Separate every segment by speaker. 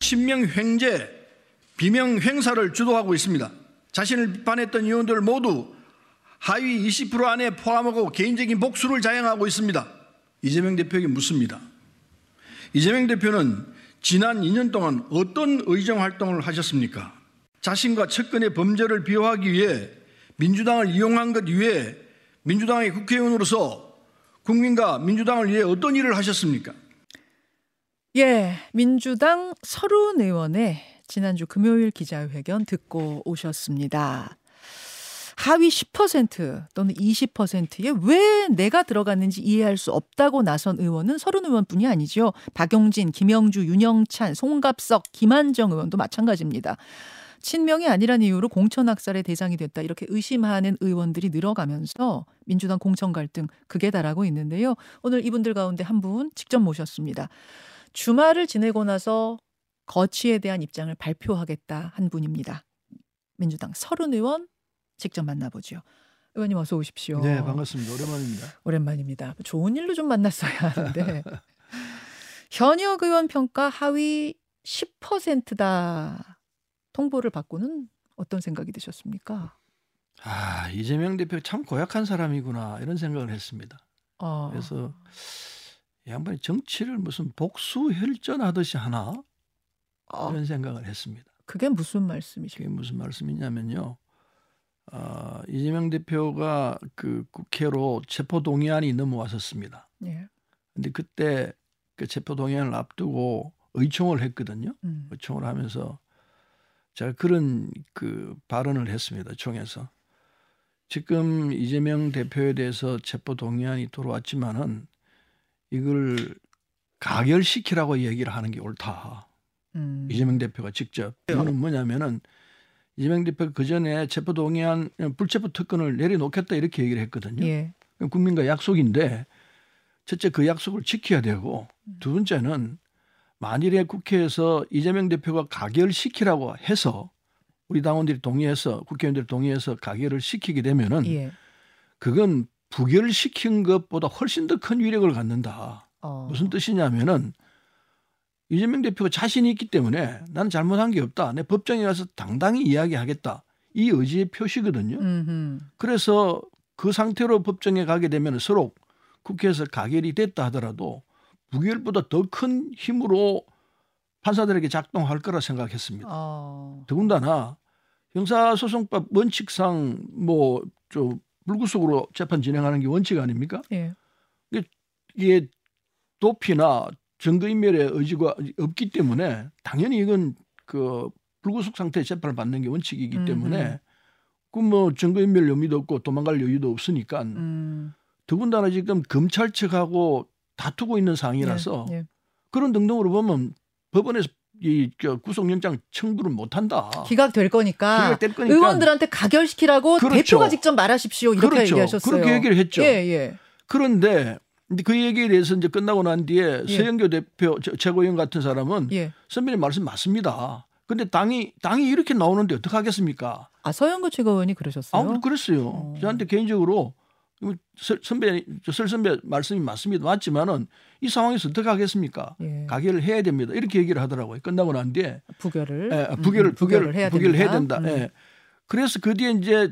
Speaker 1: 친명 횡재, 비명 횡사를 주도하고 있습니다. 자신을 비판했던 의원들 모두 하위 20% 안에 포함하고 개인적인 복수를 자행하고 있습니다. 이재명 대표에게 묻습니다. 이재명 대표는 지난 2년 동안 어떤 의정 활동을 하셨습니까? 자신과 측근의 범죄를 비호하기 위해 민주당을 이용한 것 이외에 민주당의 국회의원으로서 국민과 민주당을 위해 어떤 일을 하셨습니까?
Speaker 2: 예, 민주당 서른 의원의 지난주 금요일 기자회견 듣고 오셨습니다. 하위 10% 또는 20%에 왜 내가 들어갔는지 이해할 수 없다고 나선 의원은 서른 의원뿐이 아니죠. 박용진, 김영주, 윤영찬, 송갑석, 김한정 의원도 마찬가지입니다. 친명이 아니란 이유로 공천 학살의 대상이 됐다 이렇게 의심하는 의원들이 늘어가면서 민주당 공천 갈등 극에 달하고 있는데요. 오늘 이분들 가운데 한 분 직접 모셨습니다. 주말을 지내고 나서 거취에 대한 입장을 발표하겠다 한 분입니다. 민주당 서른 의원 직접 만나보죠. 의원님 어서 오십시오.
Speaker 3: 네, 반갑습니다. 오랜만입니다.
Speaker 2: 오랜만입니다. 좋은 일로 좀 만났어야 하는데 현역 의원 평가 하위 10%다 통보를 받고는 어떤 생각이 드셨습니까?
Speaker 3: 아 이재명 대표 참 고약한 사람이구나 이런 생각을 했습니다. 어. 그래서 양반이 정치를 무슨 복수 혈전하듯이 하나 어. 이런 생각을 했습니다.
Speaker 2: 그게 무슨 말씀이죠?
Speaker 3: 그게 무슨 말씀이냐면요. 어, 이재명 대표가 그 국회로 체포 동의안이 넘어왔었습니다. 예. 근데 그때 그 체포 동의안을 앞두고 의총을 했거든요. 음. 의총을 하면서 제가 그런 그 발언을 했습니다. 총에서 지금 이재명 대표에 대해서 체포 동의안이 들어왔지만은 이걸 가결시키라고 얘기를 하는 게 옳다. 음. 이재명 대표가 직접 이거는 뭐냐면은 이재명 대표가 그 전에 체포동의안 불체포 특권을 내려놓겠다 이렇게 얘기를 했거든요. 예. 국민과 약속인데 첫째 그 약속을 지켜야 되고 두 번째는 만일에 국회에서 이재명 대표가 가결시키라고 해서 우리 당원들이 동의해서 국회의원들이 동의해서 가결을 시키게 되면은 예. 그건 부결시킨 것보다 훨씬 더 큰 위력을 갖는다. 어. 무슨 뜻이냐면은 이재명 대표가 자신이 있기 때문에 나는 잘못한 게 없다. 내 법정에 가서 당당히 이야기하겠다. 이 의지의 표시거든요. 음흠. 그래서 그 상태로 법정에 가게 되면 서로 국회에서 가결이 됐다 하더라도 부결보다 더 큰 힘으로 판사들에게 작동할 거라 생각했습니다. 어. 더군다나 형사소송법 원칙상 뭐저 불구속으로 재판 진행하는 게 원칙 아닙니까? 예. 이게 도피나 증거인멸의 의지가 없기 때문에 당연히 이건 그 불구속 상태 재판을 받는 게 원칙이기 때문에 그뭐 증거인멸 여미도 없고 도망갈 여유도 없으니까 음. 더군다나 지금 검찰 측하고 다투고 있는 상황이라서 예, 예. 그런 등등으로 보면 법원에서 이 구속영장 청구를 못 한다.
Speaker 2: 기각될 거니까. 기각될 거니까. 의원들한테 가결시키라고 그렇죠. 대표가 직접 말하십시오. 이렇게
Speaker 3: 그렇죠.
Speaker 2: 얘기하셨어요.
Speaker 3: 그렇게 얘기를 했죠. 예, 예. 그런데 그 얘기에 대해서 이제 끝나고 난 뒤에 예. 서영교 대표 최고위원 같은 사람은 예. 선배님 말씀 맞습니다. 근데 당이 당이 이렇게 나오는데 어떻게 하겠습니까?
Speaker 2: 아 서영교 최고위원이 그러셨어요?
Speaker 3: 아, 그랬어요. 어. 저한테 개인적으로 선배 설 선배 말씀이 맞습니다. 맞지만은 이 상황에서 어떻게 하겠습니까? 예. 가결을 해야 됩니다. 이렇게 얘기를 하더라고요. 끝나고 난 뒤에
Speaker 2: 부결을
Speaker 3: 예, 아, 부결을 음, 부결을 해야 부결을 해야 된다. 음. 예. 그래서 그 뒤에 이제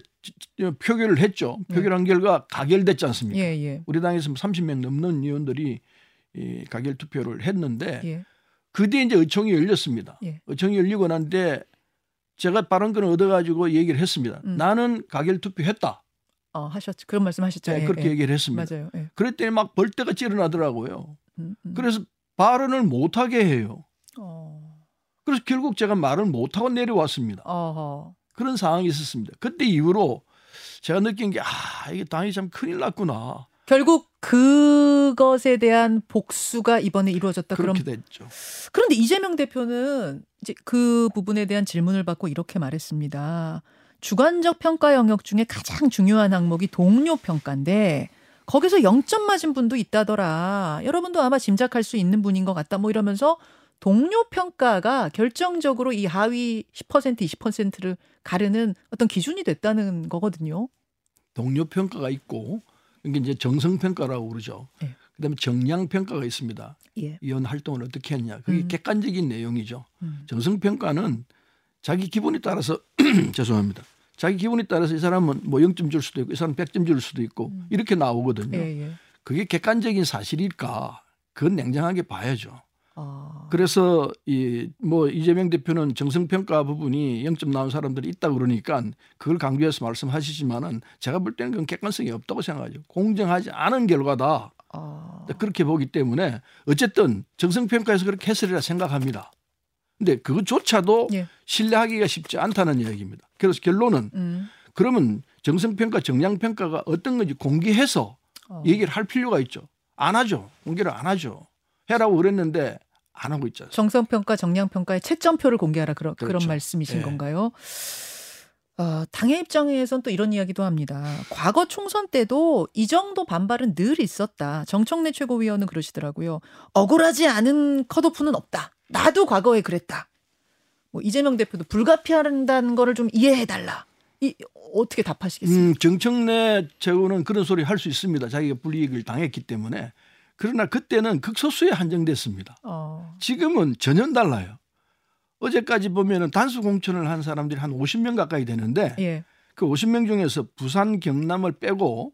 Speaker 3: 표결을 했죠. 예. 표결한 결과 가결됐지 않습니까? 예, 예. 우리 당에서 30명 넘는 의원들이 이 가결 투표를 했는데 예. 그 뒤에 이제 의총이 열렸습니다. 예. 의총이 열리고 난 뒤에 제가 발언권을 얻어가지고 얘기를 했습니다. 음. 나는 가결 투표했다.
Speaker 2: 어, 하셨죠. 그런 말씀 하셨죠.
Speaker 3: 네, 그렇게 예. 얘기를 했습니다. 맞아요. 예. 그랬더니 막 벌떼가 찌르나더라고요. 음, 음. 그래서 발언을 못하게 해요. 어. 그래서 결국 제가 말을 못하고 내려왔습니다. 어허. 그런 상황이 있었습니다. 그때 이후로 제가 느낀 게, 아, 이게 당이 참 큰일 났구나.
Speaker 2: 결국 그것에 대한 복수가 이번에 이루어졌다.
Speaker 3: 그렇게 그럼 됐죠.
Speaker 2: 그런데 이재명 대표는 이제 그 부분에 대한 질문을 받고 이렇게 말했습니다. 주관적 평가 영역 중에 가장 중요한 항목이 동료 평가인데 거기서 0점 맞은 분도 있다더라. 여러분도 아마 짐작할 수 있는 분인 것 같다. 뭐 이러면서 동료 평가가 결정적으로 이 하위 10% 20%를 가르는 어떤 기준이 됐다는 거거든요.
Speaker 3: 동료 평가가 있고 이게 이제 정성 평가라고 그러죠. 네. 그다음에 정량 평가가 있습니다.
Speaker 2: 예.
Speaker 3: 위원 활동을 어떻게 했냐. 그게
Speaker 2: 음.
Speaker 3: 객관적인 내용이죠.
Speaker 2: 음.
Speaker 3: 정성 평가는 자기 기분에 따라서 죄송합니다. 자기 기분에 따라서 이 사람은 뭐 0점 줄 수도 있고 이 사람은 100점 줄 수도 있고
Speaker 2: 음.
Speaker 3: 이렇게 나오거든요.
Speaker 2: 예, 예.
Speaker 3: 그게 객관적인 사실일까? 그건 냉정하게 봐야죠.
Speaker 2: 아.
Speaker 3: 그래서 이 뭐 이재명 대표는 정성 평가 부분이 0점 나온 사람들이 있다 그러니까 그걸 강조해서 말씀하시지만은 제가 볼 때는 그건 객관성이 없다고 생각하죠. 공정하지 않은 결과다.
Speaker 2: 아.
Speaker 3: 그렇게 보기 때문에 어쨌든 정성 평가에서 그렇게 했으리라 생각합니다. 근데 그것조차도
Speaker 2: 예.
Speaker 3: 신뢰하기가 쉽지 않다는 이야기입니다. 그래서 결론은
Speaker 2: 음.
Speaker 3: 그러면 정성 평가, 정량 평가가 어떤 건지 공개해서
Speaker 2: 어.
Speaker 3: 얘기를 할 필요가 있죠. 안 하죠. 공개를 안 하죠. 해라고 그랬는데 안 하고 있잖아요.
Speaker 2: 정성평가, 정량평가의 채점표를 공개하라 그런 그런
Speaker 3: 그렇죠.
Speaker 2: 말씀이신
Speaker 3: 예.
Speaker 2: 건가요? 어, 당의 입장에선 또 이런 이야기도 합니다. 과거 총선 때도 이 정도 반발은 늘 있었다. 정청래 최고위원은 그러시더라고요. 억울하지 않은 컷오프는 없다. 나도 과거에 그랬다. 뭐 이재명 대표도 불가피한다는 거를 좀 이해해 달라. 이 어떻게 답하시겠습니까?
Speaker 3: 음, 정청래 최고는 그런 소리 할 수 있습니다. 자기가 불이익을 당했기 때문에. 그러나 그때는 극소수에 한정됐습니다.
Speaker 2: 어.
Speaker 3: 지금은 전혀 달라요. 어제까지 보면은 단수 공천을 한 사람들이 한 50명 가까이 되는데
Speaker 2: 예.
Speaker 3: 그 50명 중에서 부산, 경남을 빼고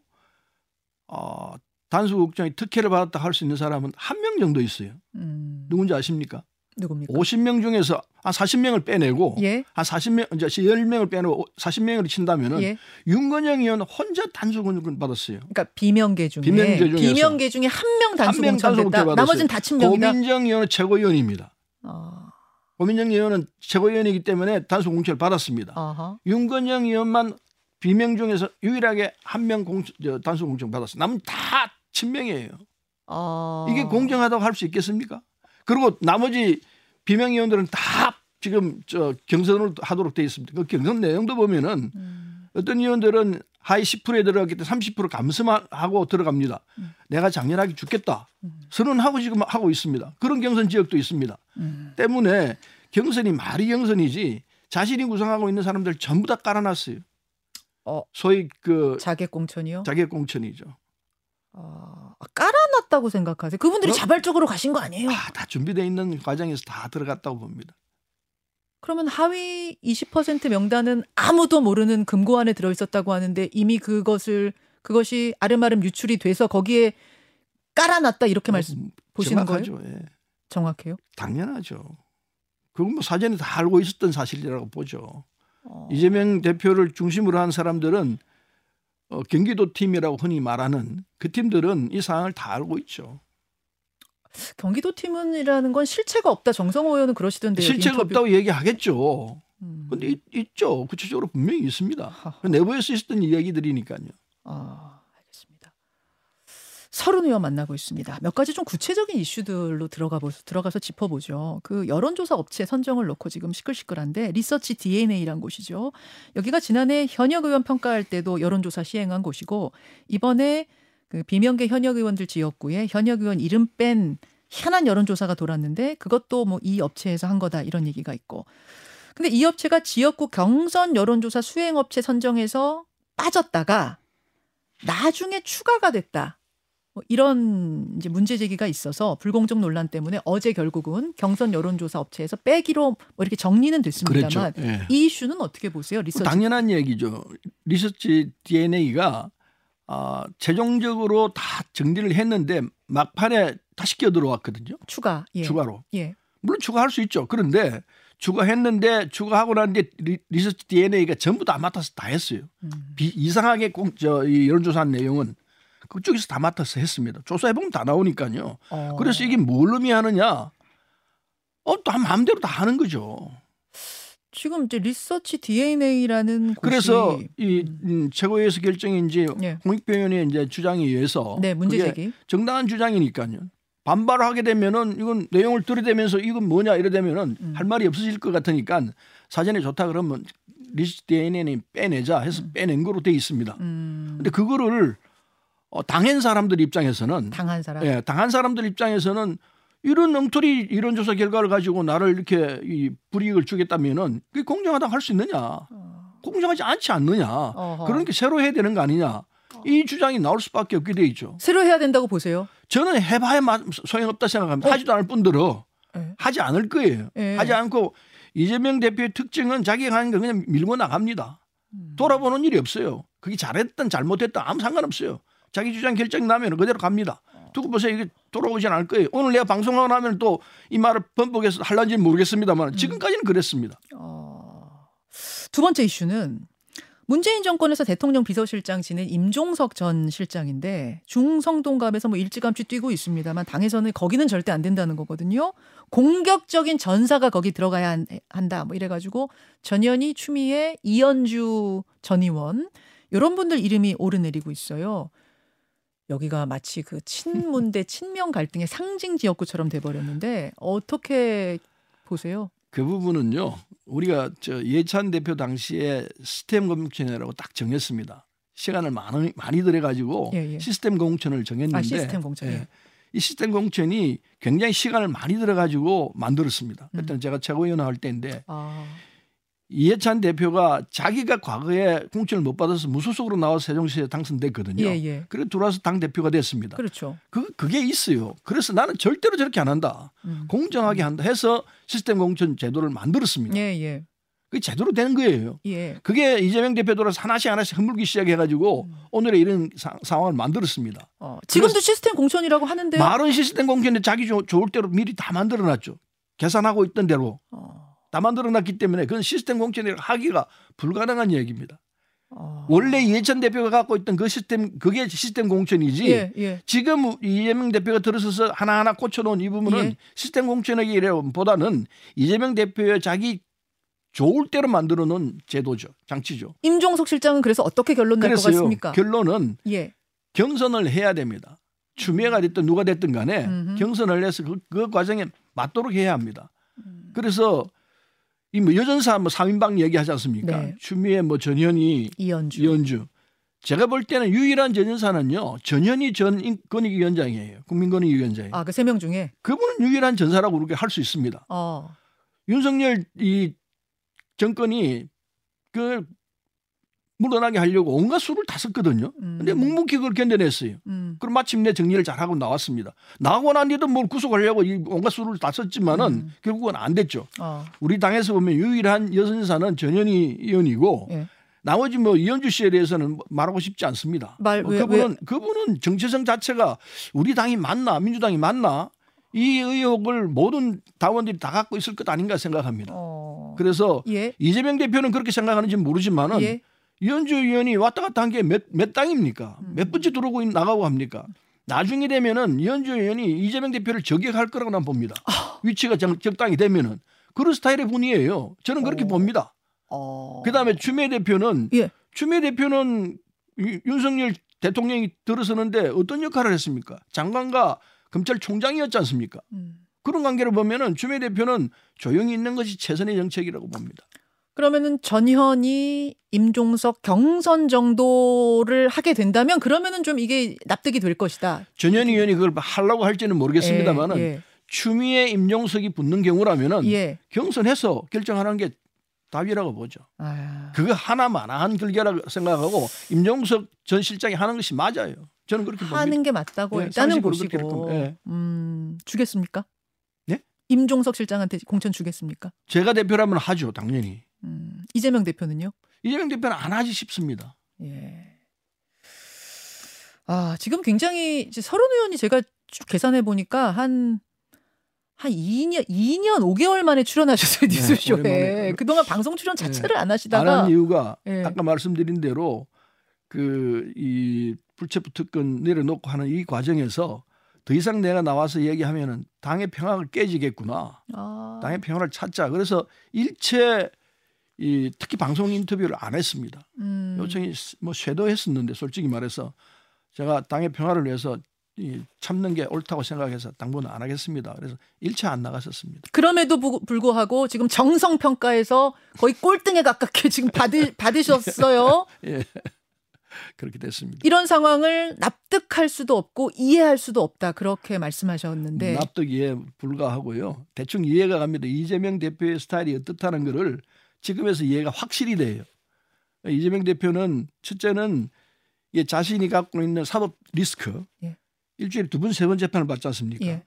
Speaker 3: 어, 단수 공천의 특혜를 받았다 할 수 있는 사람은 한 명 정도 있어요.
Speaker 2: 음.
Speaker 3: 누군지 아십니까?
Speaker 2: 누굽니까?
Speaker 3: 50명 중에서 한 40명을 빼내고
Speaker 2: 예.
Speaker 3: 한 40명 이제 10명을 빼내고 40명을 친다면은
Speaker 2: 예.
Speaker 3: 윤건영 의원 혼자 단수 공천 받았어요.
Speaker 2: 그러니까 비명계 중에
Speaker 3: 비명계
Speaker 2: 비명계 중에 한 명 단수
Speaker 3: 한명 단수
Speaker 2: 공천 됐다.
Speaker 3: 공천
Speaker 2: 나머지는 다 친명이다.
Speaker 3: 고민정 의원은 최고위원입니다.
Speaker 2: 어.
Speaker 3: 고민정 의원은 최고위원이기 때문에 단수 공천을 받았습니다.
Speaker 2: 아하.
Speaker 3: 윤건영 의원만 비명 중에서 유일하게 한 명 단수 공천 받았어요. 남은 다 친명이에요.
Speaker 2: 어.
Speaker 3: 이게 공정하다고 할 수 있겠습니까? 그리고 나머지 비명 의원들은 다 지금 저 경선을 하도록 돼 있습니다. 그 경선 내용도 보면은
Speaker 2: 음.
Speaker 3: 어떤 의원들은 하위 10%에 들어갔기 때문에 30% 감수하고 들어갑니다.
Speaker 2: 음.
Speaker 3: 내가 장렬하게 죽겠다.
Speaker 2: 음.
Speaker 3: 선언하고 지금 하고 있습니다. 그런 경선 지역도 있습니다.
Speaker 2: 음.
Speaker 3: 때문에 경선이 말이 경선이지 자신이 구성하고 있는 사람들 전부 다 깔아놨어요.
Speaker 2: 어.
Speaker 3: 소위 그
Speaker 2: 자객 공천이요?
Speaker 3: 자객 공천이죠.
Speaker 2: 어, 깔아놨다고 생각하세요? 그분들이
Speaker 3: 어?
Speaker 2: 자발적으로 가신 거 아니에요?
Speaker 3: 아, 다 준비되어 있는 과정에서 다 들어갔다고 봅니다.
Speaker 2: 그러면 하위 20% 명단은 아무도 모르는 금고 안에 들어 있었다고 하는데 이미 그것을 그것이 아름아름 유출이 돼서 거기에 깔아놨다 이렇게 말씀
Speaker 3: 어,
Speaker 2: 보시는 거예요?
Speaker 3: 정확하죠. 예.
Speaker 2: 정확해요?
Speaker 3: 당연하죠. 그건 뭐 사전에 다 알고 있었던 사실이라고 보죠.
Speaker 2: 어.
Speaker 3: 이재명 대표를 중심으로 한 사람들은 어, 경기도 팀이라고 흔히 말하는 그 팀들은 이 상황을 다 알고 있죠.
Speaker 2: 경기도 팀은이라는 건 실체가 없다. 정성호 의원은 그러시던데
Speaker 3: 실체가
Speaker 2: 인터뷰-
Speaker 3: 없다고 얘기하겠죠.
Speaker 2: 음.
Speaker 3: 근데 있, 있죠. 구체적으로 분명히 있습니다.
Speaker 2: 하하.
Speaker 3: 그 내부에서 있었던 이야기들이니까요.
Speaker 2: 아. 서른 의원 만나고 있습니다. 몇 가지 좀 구체적인 이슈들로 들어가 보, 들어가서 짚어보죠. 그 여론조사 업체 선정을 놓고 지금 시끌시끌한데 리서치 DNA란 곳이죠. 여기가 지난해 현역 의원 평가할 때도 여론조사 시행한 곳이고 이번에 그 비명계 현역 의원들 지역구에 현역 의원 이름 뺀 희한한 여론조사가 돌았는데 그것도 뭐 이 업체에서 한 거다 이런 얘기가 있고. 근데 이 업체가 지역구 경선 여론조사 수행업체 선정해서 빠졌다가 나중에 추가가 됐다. 뭐 이런 이제 문제 제기가 있어서 불공정 논란 때문에 어제 결국은 경선 여론조사 업체에서 빼기로 뭐 이렇게 정리는 됐습니다만
Speaker 3: 그랬죠. 예.
Speaker 2: 이 이슈는 어떻게 보세요? 리서치
Speaker 3: 당연한 얘기죠. 리서치 DNA가 아, 최종적으로 다 정리를 했는데 막판에 다시 끼어 들어왔거든요.
Speaker 2: 추가 예.
Speaker 3: 추가로.
Speaker 2: 예.
Speaker 3: 물론 추가할 수 있죠. 그런데 추가했는데 추가하고 난 뒤에 리, 리서치 DNA가 전부 다 맡아서 다 했어요.
Speaker 2: 음.
Speaker 3: 비, 이상하게 공, 저, 이 여론조사한 내용은 그쪽에서 다 맡아서 했습니다. 조사해보면 다 나오니까요.
Speaker 2: 어.
Speaker 3: 그래서 이게 뭘 의미하느냐? 어, 또 마음대로 다 하는 거죠.
Speaker 2: 지금 이제 리서치 DNA라는
Speaker 3: 그래서 이
Speaker 2: 음.
Speaker 3: 음, 최고위에서 결정인지
Speaker 2: 예.
Speaker 3: 홍익표 의원의 이제 주장에 의해서
Speaker 2: 네 문제 제기
Speaker 3: 정당한 주장이니까요. 반발을 하게 되면은 이건 내용을 들이대면서 이건 뭐냐 이러되면은
Speaker 2: 음.
Speaker 3: 할 말이 없어질 것 같으니까 사전에 좋다 그러면 리스트 DNA는 빼내자 해서 빼낸 거로 돼 있습니다.
Speaker 2: 음.
Speaker 3: 근데 그거를 어, 당한 사람들 입장에서는
Speaker 2: 당한 사람
Speaker 3: 예, 당한 사람들 입장에서는 이런 엉터리 이런 조사 결과를 가지고 나를 이렇게 이 불이익을 주겠다면은 그게 공정하다고 할 수 있느냐?
Speaker 2: 어.
Speaker 3: 공정하지 않지 않느냐?
Speaker 2: 어허.
Speaker 3: 그러니까 새로 해야 되는 거 아니냐? 이 주장이 나올 수밖에 없게 돼 있죠.
Speaker 2: 새로 해야 된다고 보세요?
Speaker 3: 저는 해봐야 소용없다 생각합니다. 어? 하지도 않을 뿐더러 네. 하지 않을 거예요. 네. 하지 않고 이재명 대표의 특징은 자기가 하는 거 그냥 밀고 나갑니다. 음. 돌아보는 일이 없어요. 그게 잘했든 잘못했든 아무 상관없어요. 자기 주장 결정 나면 그대로 갑니다. 두고 보세요. 이게 돌아오진 않을 거예요. 오늘 내가 방송하고 나면 또 이 말을 번복해서 할란지 모르겠습니다만 음. 지금까지는 그랬습니다. 어...
Speaker 2: 두 번째 이슈는 문재인 정권에서 대통령 비서실장 지낸 임종석 전 실장인데 중성동갑에서 뭐 일찌감치 뛰고 있습니다만 당에서는 거기는 절대 안 된다는 거거든요. 공격적인 전사가 거기 들어가야 한다. 뭐 이래가지고 전현희, 추미애, 이현주 전 의원 이런 분들 이름이 오르내리고 있어요. 여기가 마치 그 친문 대 친명 갈등의 상징 지역구처럼 돼버렸는데 어떻게 보세요?
Speaker 3: 그 부분은요. 우리가 저 예찬 대표 당시에 시스템 공천이라고 딱 정했습니다. 시간을 많이 많이 들여 가지고 예, 예. 시스템 공천을 정했는데 아,
Speaker 2: 시스템 공천. 예.
Speaker 3: 이 시스템 공천이 굉장히 시간을 많이 들여 가지고 만들었습니다. 그때는 음. 제가 최고위원 할 때인데 아. 이해찬 대표가 자기가 과거에 공천을 못 받아서 무소속으로 나와서 세종시에 당선됐거든요. 예, 예. 그래 들어와서 당 대표가 됐습니다.
Speaker 2: 그렇죠.
Speaker 3: 그 그게 있어요. 그래서 나는 절대로 저렇게 안 한다. 음. 공정하게 한다 해서 시스템 공천 제도를 만들었습니다. 예, 예. 그게 제대로 되는 거예요. 예. 그게 이재명 대표 들어서 하나씩 하나씩 흐물기 시작해가지고 음. 오늘의 이런 사, 상황을 만들었습니다.
Speaker 2: 어, 지금도 시스템 공천이라고 하는데
Speaker 3: 말은 시스템 공천인데 자기 좋을 대로 미리 다 만들어놨죠. 계산하고 있던 대로. 어. 다 만들어놨기 때문에 그건 시스템 공천을 하기가 불가능한 얘기입니다. 어... 원래 이해찬 대표가 갖고 있던 그 시스템 그게 시스템 공천이지 예, 예. 지금 이재명 대표가 들어서서 하나하나 꽂혀놓은 이 부분은 예. 시스템 공천이기보다는 이재명 대표의 자기 좋을 대로 만들어 놓은 제도죠 장치죠.
Speaker 2: 임종석 실장은 그래서 어떻게 결론 낼 것 같습니까?
Speaker 3: 결론은 예. 경선을 해야 됩니다. 추미애가 됐든 누가 됐든 간에 음흠. 경선을 해서 그, 그 과정에 맞도록 해야 합니다. 음. 그래서 이뭐 여전사 뭐 3인방 얘기하지 않습니까? 네. 추미애 뭐 전현희 이현주. 이현주. 제가 볼 때는 유일한 전현사는요. 전현희 전 권익위원장이에요. 국민권익위원장이에요.
Speaker 2: 아, 그 세 명 중에
Speaker 3: 그분은 유일한 전사라고 그렇게 할 수 있습니다. 어. 윤석열 이 정권이 그 물러나게 하려고 온갖 수를 다 썼거든요. 음. 근데 묵묵히 그걸 견뎌냈어요. 음. 그럼 마침내 정리를 잘하고 나왔습니다. 나하고 난 뒤도 뭘 구속하려고 이 온갖 수를 다 썼지만은 음. 결국은 안 됐죠. 어. 우리 당에서 보면 유일한 여선사는 전현희 의원이고 예. 나머지 뭐 이현주 씨에 대해서는 말하고 싶지 않습니다. 말, 뭐 왜, 그분은 왜? 그분은 정체성 자체가 우리 당이 맞나 민주당이 맞나 이 의혹을 모든 당원들이 다 갖고 있을 것 아닌가 생각합니다. 어. 그래서 예? 이재명 대표는 그렇게 생각하는지 모르지만은 예? 이현주 의원이 왔다 갔다 한 게 몇 몇 당입니까? 음. 몇 번째 들어오고 나가고 합니까? 나중에 되면은 이현주 의원이 이재명 대표를 저격할 거라고 난 봅니다. 아. 위치가 적, 적당히 되면은 그런 스타일의 분이에요. 저는 그렇게 어. 봅니다. 어. 그다음에 추미애 대표는 예. 추미애 대표는 윤석열 대통령이 들어서는데 어떤 역할을 했습니까? 장관과 검찰총장이었지 않습니까? 음. 그런 관계를 보면은 추미애 대표는 조용히 있는 것이 최선의 정책이라고 봅니다.
Speaker 2: 그러면은 전현이 임종석 경선 정도를 하게 된다면 그러면은 좀 이게 납득이 될 것이다.
Speaker 3: 전현희 의원이 그걸 하려고 할지는 모르겠습니다만은 예, 예. 추미애 임종석이 붙는 경우라면은 예. 경선해서 결정하는 게 답이라고 보죠. 아... 그거 하나만한 결과라고 생각하고 임종석 전 실장이 하는 것이 맞아요. 저는 그렇게
Speaker 2: 하는 봅니다. 게 맞다고 예, 일단은 보시고 예. 음, 주겠습니까? 네? 임종석 실장한테 공천 주겠습니까?
Speaker 3: 제가 대표라면 하죠, 당연히.
Speaker 2: 음, 이재명 대표는요?
Speaker 3: 이재명 대표는 안 하지 싶습니다.
Speaker 2: 예. 아, 지금 굉장히 이제 서른 의원이 제가 쭉 계산해 보니까 한, 한 2년, 2년 5개월 만에 출연하셨어요, 네, 뉴스쇼에. 네, 그동안 방송 출연 네. 자체를 네. 안 하시다가.
Speaker 3: 안 한 이유가 예. 아까 말씀드린 대로 그 이 불체포 특권 내려놓고 하는 이 과정에서 더 이상 내가 나와서 얘기하면은 당의 평화가 깨지겠구나. 아. 당의 평화를 찾자. 그래서 일체 이 특히 방송 인터뷰를 안 했습니다. 음. 요청이 뭐 쇄도했었는데 솔직히 말해서 제가 당의 평화를 위해서 이 참는 게 옳다고 생각해서 당분은 안 하겠습니다. 그래서 일차 안 나갔었습니다.
Speaker 2: 그럼에도 불구하고 지금 정성 평가에서 거의 꼴등에 가깝게 지금 받으, 받으셨어요. 예.
Speaker 3: 그렇게 됐습니다.
Speaker 2: 이런 상황을 납득할 수도 없고 이해할 수도 없다 그렇게 말씀하셨는데
Speaker 3: 납득 이해 불가하고요. 대충 이해가 갑니다. 이재명 대표의 스타일이 어떻다는 것을 지금에서 이해가 확실히 돼요. 이재명 대표는 첫째는 이 자신이 갖고 있는 사법 리스크 예. 일주일에 두 번 세 번 재판을 받지 않습니까? 예.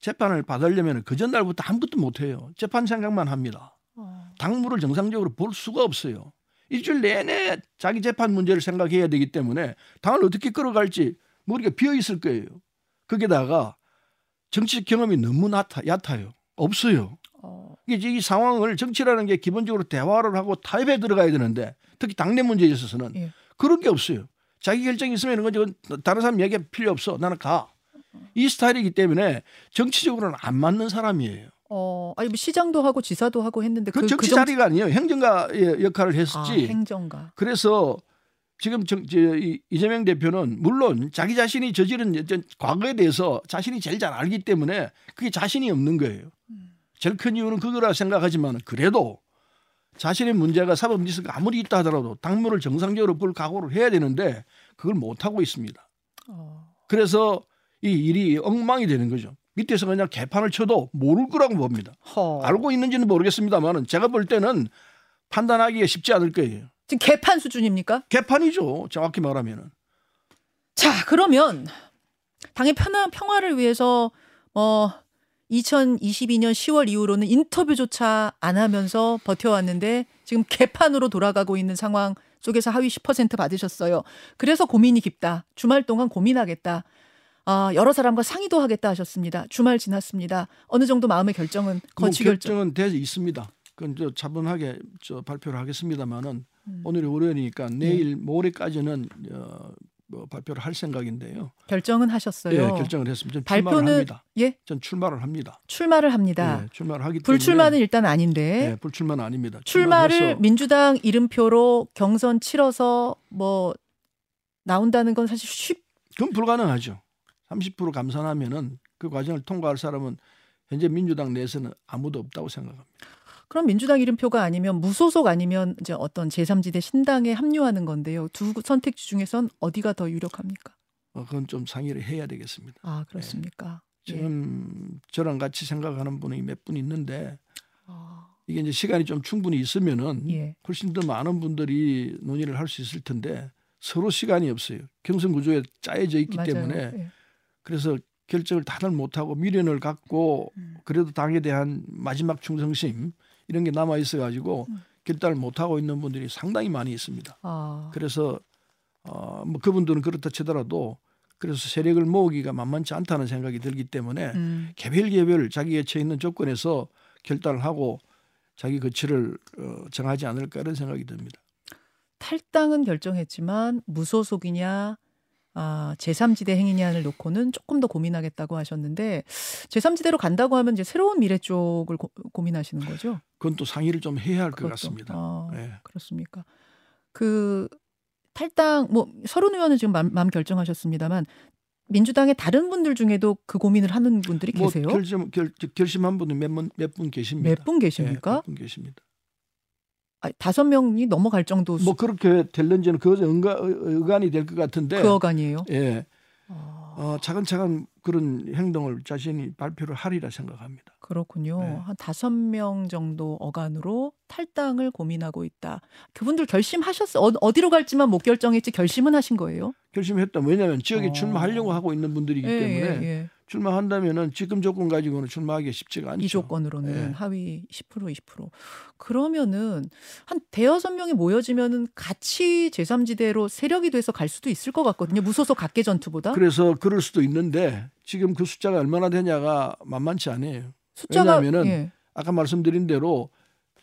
Speaker 3: 재판을 받으려면 그 전날부터 아무것도 못 해요. 재판 생각만 합니다. 어. 당무를 정상적으로 볼 수가 없어요. 일주일 내내 자기 재판 문제를 생각해야 되기 때문에 당을 어떻게 끌어갈지 머리가 비어 있을 거예요. 거기다가 정치 경험이 너무 얕아, 얕아요. 없어요. 어. 이게 이 상황을 정치라는 게 기본적으로 대화를 하고 타협에 들어가야 되는데 특히 당내 문제에 있어서는 예. 그런 게 없어요. 자기 결정이 있으면 이건 다른 사람 얘기 필요 없어. 나는 가. 이 스타일이기 때문에 정치적으로는 안 맞는 사람이에요.
Speaker 2: 어, 아니 뭐 시장도 하고 지사도 하고 했는데
Speaker 3: 그, 그 정치 그 정... 자리가 아니에요. 행정가 역할을 했었지. 아,
Speaker 2: 행정가.
Speaker 3: 그래서 지금 저, 저, 이재명 대표는 물론 자기 자신이 저지른 과거에 대해서 자신이 제일 잘 알기 때문에 그게 자신이 없는 거예요. 음. 제일 큰 이유는 그거라 생각하지만 그래도 자신의 문제가 사법 리스크가 아무리 있다 하더라도 당무를 정상적으로 볼 각오를 해야 되는데 그걸 못 하고 있습니다. 어. 그래서 이 일이 엉망이 되는 거죠. 밑에서 그냥 개판을 쳐도 모를 거라고 봅니다. 허. 알고 있는지는 모르겠습니다만은 제가 볼 때는 판단하기가 쉽지 않을 거예요.
Speaker 2: 지금 개판 수준입니까?
Speaker 3: 개판이죠. 정확히 말하면은.
Speaker 2: 자, 그러면 당의 평화, 평화를 위해서 어 2022년 10월 이후로는 인터뷰조차 안 하면서 버텨왔는데 지금 개판으로 돌아가고 있는 상황 속에서 하위 10% 받으셨어요. 그래서 고민이 깊다. 주말 동안 고민하겠다. 아, 여러 사람과 상의도 하겠다 하셨습니다. 주말 지났습니다. 어느 정도 마음의 결정은 거치
Speaker 3: 뭐 결정은 돼 있습니다. 그건 저 차분하게 저 발표를 하겠습니다만은 음. 오늘이 월요일이니까 내일 네. 모레까지는 어, 뭐 발표를 할 생각인데요.
Speaker 2: 결정은 하셨어요.
Speaker 3: 예, 결정을 했습니다. 발표는 합니다. 예, 전 출마를 합니다.
Speaker 2: 출마를 합니다.
Speaker 3: 예, 출마를 하기
Speaker 2: 불출마는 일단 아닌데.
Speaker 3: 예, 불출마는 아닙니다.
Speaker 2: 출마를 민주당 이름표로 경선 치러서 뭐 나온다는 건 사실 쉽.
Speaker 3: 그건 불가능하죠. 30% 감산하면은 그 과정을 통과할 사람은 현재 민주당 내에서는 아무도 없다고 생각합니다.
Speaker 2: 그럼 민주당 이름표가 아니면 무소속 아니면 이제 어떤 제3지대 신당에 합류하는 건데요. 두 선택지 중에선 어디가 더 유력합니까?
Speaker 3: 어, 그건 좀 상의를 해야 되겠습니다.
Speaker 2: 아 그렇습니까?
Speaker 3: 네. 지금 예. 저랑 같이 생각하는 분이 몇 분 있는데 아. 이게 이제 시간이 좀 충분히 있으면은 예. 훨씬 더 많은 분들이 논의를 할 수 있을 텐데 서로 시간이 없어요. 경선 구조에 짜여져 있기 맞아요. 때문에 예. 그래서 결정을 다들 못하고 미련을 갖고 음. 그래도 당에 대한 마지막 충성심 이런 게 남아 있어 가지고 음. 결단을 못 하고 있는 분들이 상당히 많이 있습니다. 아. 그래서 어, 뭐 그분들은 그렇다 치더라도 그래서 세력을 모으기가 만만치 않다는 생각이 들기 때문에 음. 개별 개별 자기에 처해 있는 조건에서 결단을 하고 자기 거취를 어, 정하지 않을까 이런 생각이 듭니다.
Speaker 2: 탈당은 결정했지만 무소속이냐 아, 제3지대 행위냐를 놓고는 조금 더 고민하겠다고 하셨는데 제3지대로 간다고 하면 이제 새로운 미래 쪽을 고, 민하시는 거죠?
Speaker 3: 그건 또 상의를 좀 해야 할 것 같습니다. 아,
Speaker 2: 네. 그렇습니까? 그 탈당 뭐 서른 의원은 지금 마음, 결정하셨습니다만 민주당의 다른 분들 중에도 그 고민을 하는 분들이 뭐 계세요?
Speaker 3: 결심 결, 결심한 분은 몇분몇 분 계십니다.
Speaker 2: 몇 분 계십니까?
Speaker 3: 네, 몇분 계십니다.
Speaker 2: 다섯 명이 넘어갈 정도.
Speaker 3: 뭐 그렇게 될는지는 그 의가, 의간이 될 것 같은데.
Speaker 2: 그 어간이에요.
Speaker 3: 예. 아... 어, 차근차근 그런 행동을 자신이 발표를 하리라 생각합니다.
Speaker 2: 그렇군요. 네. 한 다섯 명 정도 어간으로 탈당을 고민하고 있다. 그분들 결심하셨어. 어, 어디로 갈지만 못 결정했지 결심은 하신 거예요?
Speaker 3: 결심했다. 왜냐하면 지역에 어... 출마하려고 하고 있는 분들이기 예, 때문에 예, 예. 출마한다면은 지금 조건 가지고는 출마하기 쉽지가 않죠.
Speaker 2: 이 조건으로는 네. 하위 10% 20%. 그러면은 한 대여섯 명이 모여지면은 같이 제3지대로 세력이 돼서 갈 수도 있을 것 같거든요. 무소속 각계 전투보다.
Speaker 3: 그래서 그럴 수도 있는데 지금 그 숫자가 얼마나 되냐가 만만치 않아요. 숫자가 왜냐하면은 예. 아까 말씀드린 대로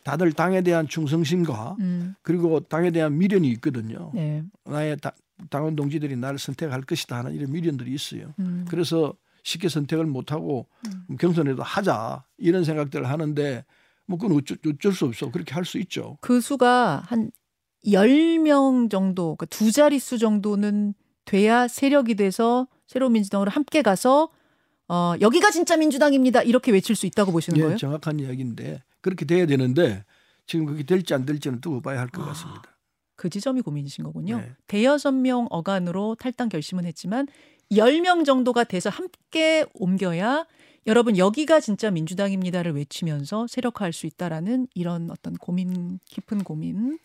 Speaker 3: 다들 당에 대한 충성심과 음. 그리고 당에 대한 미련이 있거든요. 네. 나의 다, 당원 동지들이 나를 선택할 것이다 하는 이런 미련들이 있어요. 음. 그래서 쉽게 선택을 못하고 음. 경선에도 하자 이런 생각들을 하는데 뭐 그건 어쩔, 어쩔 수 없어 그렇게 할 수 있죠.
Speaker 2: 그 수가 한 10명 정도 그러니까 두 자릿수 정도는 돼야 세력이 돼서 새로운 민주당으로 함께 가서 어, 여기가 진짜 민주당입니다. 이렇게 외칠 수 있다고 보시는
Speaker 3: 예,
Speaker 2: 거예요?
Speaker 3: 정확한 이야기인데 그렇게 돼야 되는데 지금 그게 될지 안 될지는 또 봐야 할것 아, 같습니다.
Speaker 2: 그 지점이 고민이신 거군요. 네. 대여섯 명 어간으로 탈당 결심은 했지만 10명 정도가 돼서 함께 옮겨야 여러분 여기가 진짜 민주당입니다를 외치면서 세력화할 수 있다라는 이런 어떤 고민 깊은 고민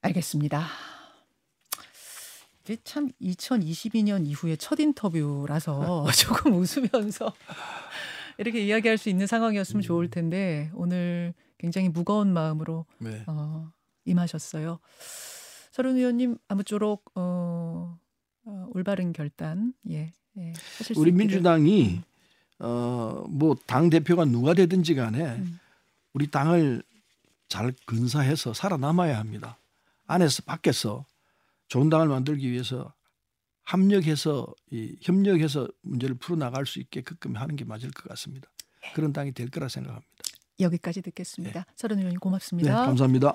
Speaker 2: 알겠습니다. 참 2022년 이후에 첫 인터뷰라서 조금 웃으면서 이렇게 이야기할 수 있는 상황이었으면 좋을 텐데 오늘 굉장히 무거운 마음으로 네. 어, 임하셨어요. 서른 의원님 아무쪼록 어, 어, 올바른 결단 예, 예
Speaker 3: 하실 우리 민주당이 어 뭐 당 대표가 누가 되든지 간에 음. 우리 당을 잘 근사해서 살아남아야 합니다. 안에서 밖에서 좋은 당을 만들기 위해서 합력해서 이 협력해서 문제를 풀어 나갈 수 있게끔 하는 게 맞을 것 같습니다. 그런 당이 될 거라 생각합니다.
Speaker 2: 여기까지 듣겠습니다. 네. 서른 의원님 고맙습니다.
Speaker 3: 네, 감사합니다.